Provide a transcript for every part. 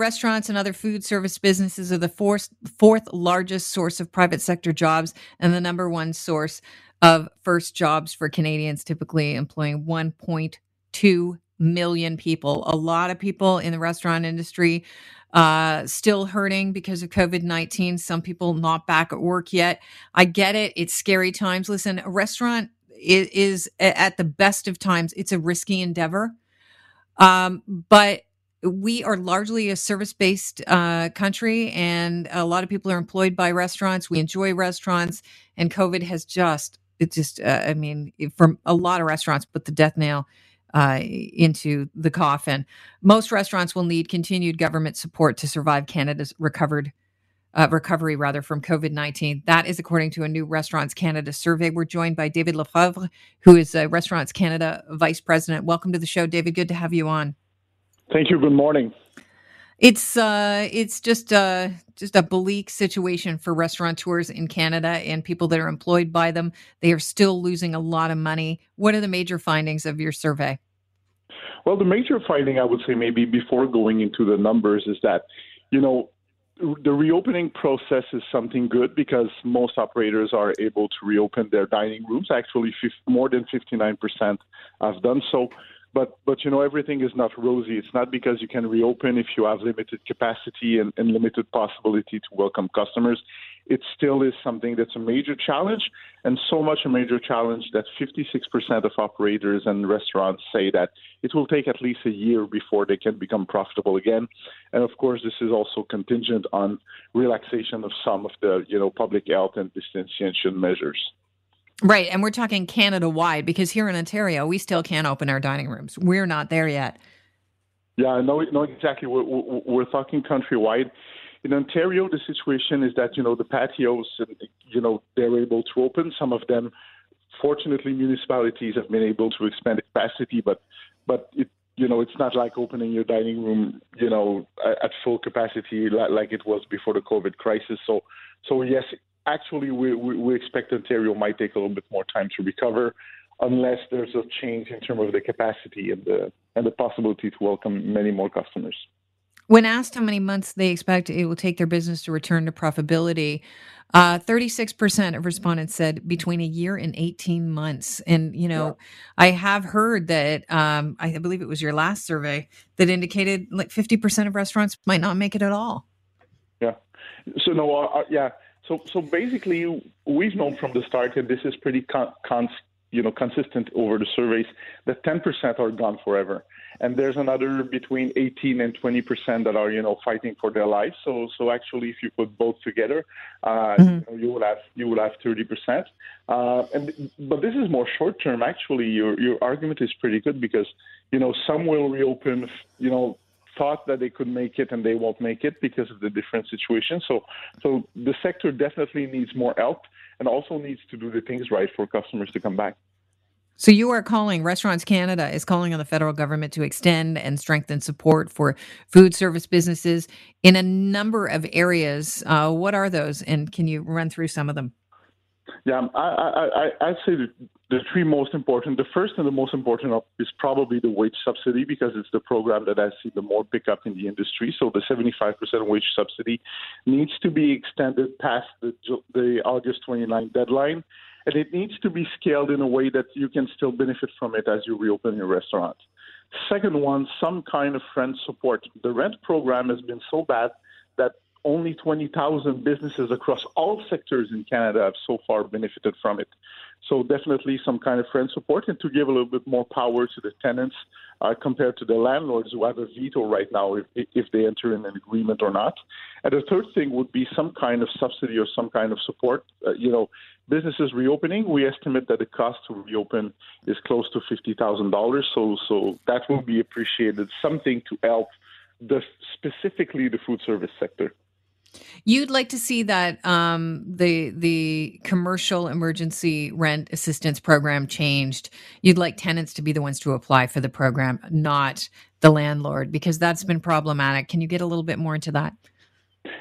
restaurants and other food service businesses are the fourth, fourth largest source of private sector jobs and the number one source of first jobs for Canadians, typically employing 1.2 million people. A lot of people in the restaurant industry uh, still hurting because of COVID 19. Some people not back at work yet. I get it. It's scary times. Listen, a restaurant is, is at the best of times, it's a risky endeavor. Um, but we are largely a service based uh, country, and a lot of people are employed by restaurants. We enjoy restaurants, and COVID has just, it just, uh, I mean, from a lot of restaurants, put the death nail uh, into the coffin. Most restaurants will need continued government support to survive Canada's recovered uh, recovery rather from COVID 19. That is according to a new Restaurants Canada survey. We're joined by David Lefebvre, who is a Restaurants Canada vice president. Welcome to the show, David. Good to have you on. Thank you. Good morning. It's uh, it's just uh, just a bleak situation for restaurateurs in Canada and people that are employed by them. They are still losing a lot of money. What are the major findings of your survey? Well, the major finding I would say maybe before going into the numbers is that you know the reopening process is something good because most operators are able to reopen their dining rooms. Actually, more than 59% have done so. But but you know everything is not rosy. It's not because you can reopen if you have limited capacity and, and limited possibility to welcome customers. It still is something that's a major challenge, and so much a major challenge that 56% of operators and restaurants say that it will take at least a year before they can become profitable again. And of course, this is also contingent on relaxation of some of the you know public health and distanciation measures. Right. And we're talking Canada wide because here in Ontario, we still can't open our dining rooms. We're not there yet. Yeah, no, no, exactly. We're, we're talking countrywide. In Ontario, the situation is that, you know, the patios, you know, they're able to open. Some of them, fortunately, municipalities have been able to expand the capacity, but, but it, you know, it's not like opening your dining room, you know, at full capacity like it was before the COVID crisis. So, so yes, actually, we, we, we expect Ontario might take a little bit more time to recover unless there's a change in terms of the capacity and the and the possibility to welcome many more customers. When asked how many months they expect it will take their business to return to profitability, uh, 36% of respondents said between a year and 18 months. And, you know, yeah. I have heard that, um, I believe it was your last survey that indicated like 50% of restaurants might not make it at all. Yeah. So, no, uh, uh yeah. So, so basically, we've known from the start, and this is pretty con- con- you know consistent over the surveys, that 10% are gone forever, and there's another between 18 and 20% that are you know fighting for their lives. So, so actually, if you put both together, uh, mm-hmm. you, know, you will have you will have 30%. Uh, and but this is more short term. Actually, your your argument is pretty good because you know some will reopen, you know thought that they could make it and they won't make it because of the different situation. So, so the sector definitely needs more help and also needs to do the things right for customers to come back. So you are calling Restaurants Canada is calling on the federal government to extend and strengthen support for food service businesses in a number of areas. Uh, what are those, and can you run through some of them? Yeah, I, I, I, I'd say the three most important. The first and the most important is probably the wage subsidy because it's the program that has seen the more pickup in the industry. So the 75% wage subsidy needs to be extended past the, the August 29 deadline, and it needs to be scaled in a way that you can still benefit from it as you reopen your restaurant. Second one, some kind of rent support. The rent program has been so bad that only 20,000 businesses across all sectors in Canada have so far benefited from it. So definitely some kind of friend support and to give a little bit more power to the tenants uh, compared to the landlords who have a veto right now if, if they enter in an agreement or not. And the third thing would be some kind of subsidy or some kind of support. Uh, you know, businesses reopening, we estimate that the cost to reopen is close to $50,000. So, so that will be appreciated, something to help the specifically the food service sector. You'd like to see that um, the the commercial emergency rent assistance program changed. You'd like tenants to be the ones to apply for the program, not the landlord, because that's been problematic. Can you get a little bit more into that?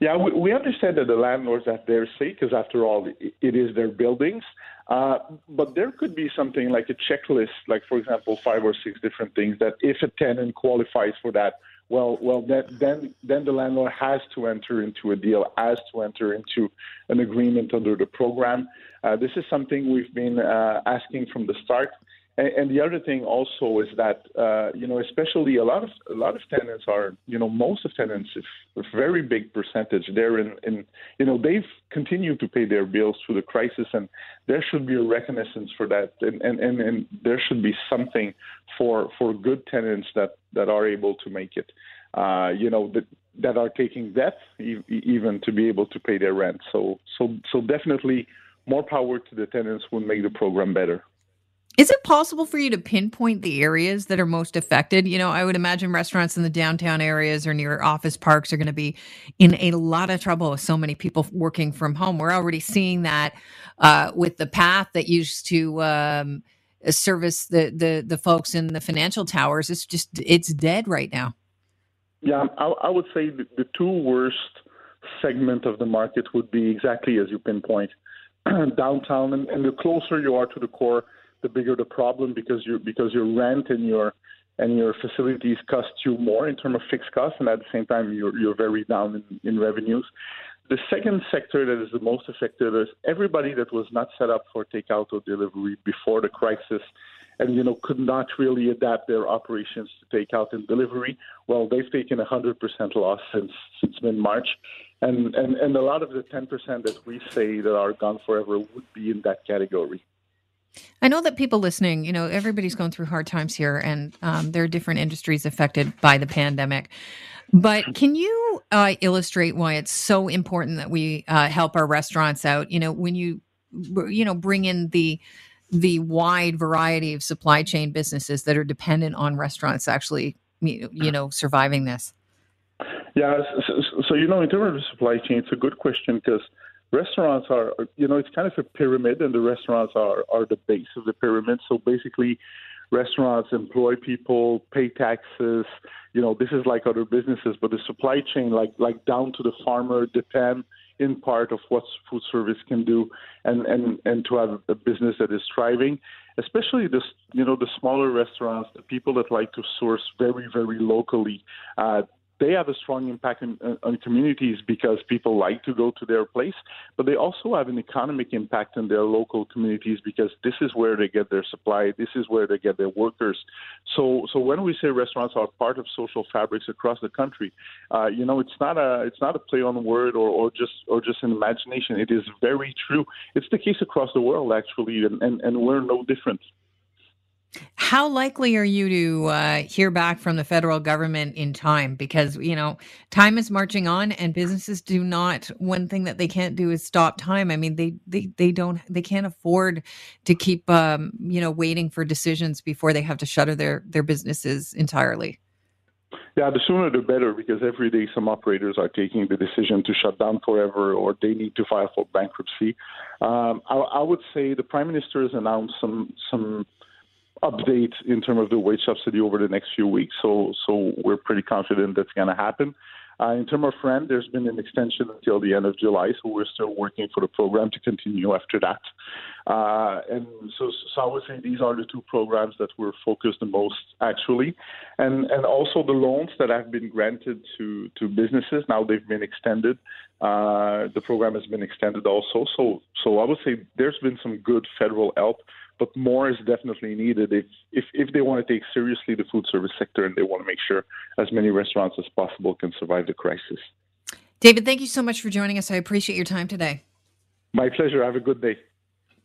Yeah, we, we understand that the landlords have their say because, after all, it is their buildings. Uh, but there could be something like a checklist, like, for example, five or six different things that if a tenant qualifies for that, well, well, that, then then the landlord has to enter into a deal, has to enter into an agreement under the program. Uh, this is something we've been uh, asking from the start. And, and the other thing also is that uh, you know, especially a lot of a lot of tenants are you know most of tenants, if a very big percentage, they're in, in you know they've continued to pay their bills through the crisis, and there should be a reconnaissance for that, and and, and, and there should be something for for good tenants that that are able to make it. Uh, you know that that are taking debt even to be able to pay their rent. So so so definitely more power to the tenants will make the program better. Is it possible for you to pinpoint the areas that are most affected? You know, I would imagine restaurants in the downtown areas or near office parks are going to be in a lot of trouble with so many people working from home. We're already seeing that uh, with the path that used to um, service the, the the folks in the financial towers. It's just it's dead right now. Yeah, I, I would say the, two worst segment of the market would be exactly as you pinpoint downtown, and, and the closer you are to the core the bigger the problem because you because your rent and your and your facilities cost you more in terms of fixed costs, and at the same time you're you're very down in, in revenues. The second sector that is the most affected is everybody that was not set up for takeout or delivery before the crisis, and you know could not really adapt their operations to takeout and delivery. Well, they've taken a hundred percent loss since since mid March, and, and and a lot of the ten percent that we say that are gone forever would be in that category. I know that people listening, you know, everybody's going through hard times here, and um, there are different industries affected by the pandemic. But can you uh, illustrate why it's so important that we uh, help our restaurants out? You know, when you, you know, bring in the the wide variety of supply chain businesses that are dependent on restaurants actually, you know, surviving this. Yeah, so, so you know, in terms of supply chain, it's a good question because restaurants are, you know, it's kind of a pyramid, and the restaurants are are the base of the pyramid. So basically, restaurants employ people, pay taxes. You know, this is like other businesses, but the supply chain, like like down to the farmer, depend in part of what food service can do, and and and to have a business that is thriving. Especially this, you know, the smaller restaurants, the people that like to source very very locally. Uh, they have a strong impact uh, on communities because people like to go to their place, but they also have an economic impact in their local communities because this is where they get their supply, this is where they get their workers. So, so when we say restaurants are part of social fabrics across the country, uh, you know, it's not a it's not a play on word or, or just or just an imagination. It is very true. It's the case across the world actually, and, and, and we're no different. How likely are you to uh, hear back from the federal government in time? Because you know, time is marching on, and businesses do not. One thing that they can't do is stop time. I mean, they they they don't they can't afford to keep um, you know waiting for decisions before they have to shutter their their businesses entirely. Yeah, the sooner the better because every day some operators are taking the decision to shut down forever or they need to file for bankruptcy. Um, I, I would say the prime minister has announced some some update in terms of the wage subsidy over the next few weeks. So, so we're pretty confident that's going to happen. Uh, in terms of rent, there's been an extension until the end of July, so we're still working for the program to continue after that. Uh, and so, so I would say these are the two programs that we're focused the most, actually, and and also the loans that have been granted to to businesses. Now they've been extended. Uh, the program has been extended also. So, so I would say there's been some good federal help but more is definitely needed if, if, if they want to take seriously the food service sector and they want to make sure as many restaurants as possible can survive the crisis. David, thank you so much for joining us. I appreciate your time today. My pleasure. Have a good day.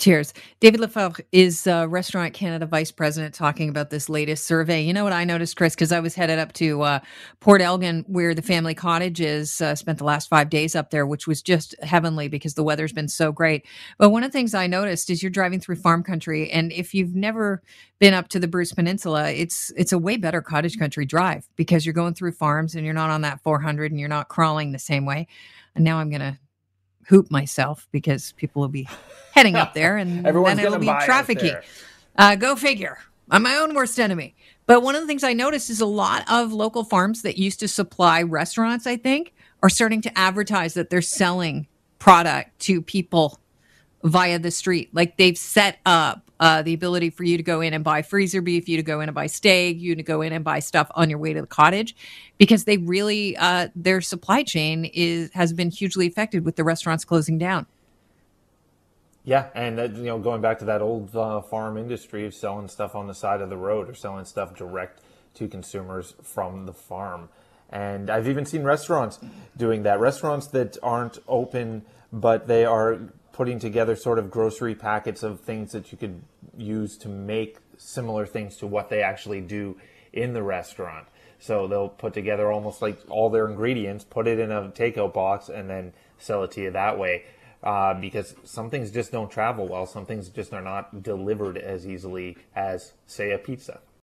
Cheers. David Lefebvre is uh, Restaurant Canada Vice President talking about this latest survey. You know what I noticed, Chris, because I was headed up to uh, Port Elgin, where the family cottage is, uh, spent the last five days up there, which was just heavenly because the weather's been so great. But one of the things I noticed is you're driving through farm country, and if you've never been up to the Bruce Peninsula, it's it's a way better cottage country drive because you're going through farms and you're not on that 400 and you're not crawling the same way. And now I'm going to hoop myself because people will be heading up there and then it'll be trafficy. Uh, go figure. I'm my own worst enemy. But one of the things I noticed is a lot of local farms that used to supply restaurants, I think, are starting to advertise that they're selling product to people via the street. Like they've set up uh, the ability for you to go in and buy freezer beef, you to go in and buy steak, you to go in and buy stuff on your way to the cottage, because they really uh, their supply chain is has been hugely affected with the restaurants closing down. Yeah, and you know, going back to that old uh, farm industry of selling stuff on the side of the road or selling stuff direct to consumers from the farm. And I've even seen restaurants doing that. Restaurants that aren't open, but they are putting together sort of grocery packets of things that you could use to make similar things to what they actually do in the restaurant. So they'll put together almost like all their ingredients, put it in a takeout box, and then sell it to you that way. Uh, because some things just don't travel well. Some things just are not delivered as easily as, say, a pizza.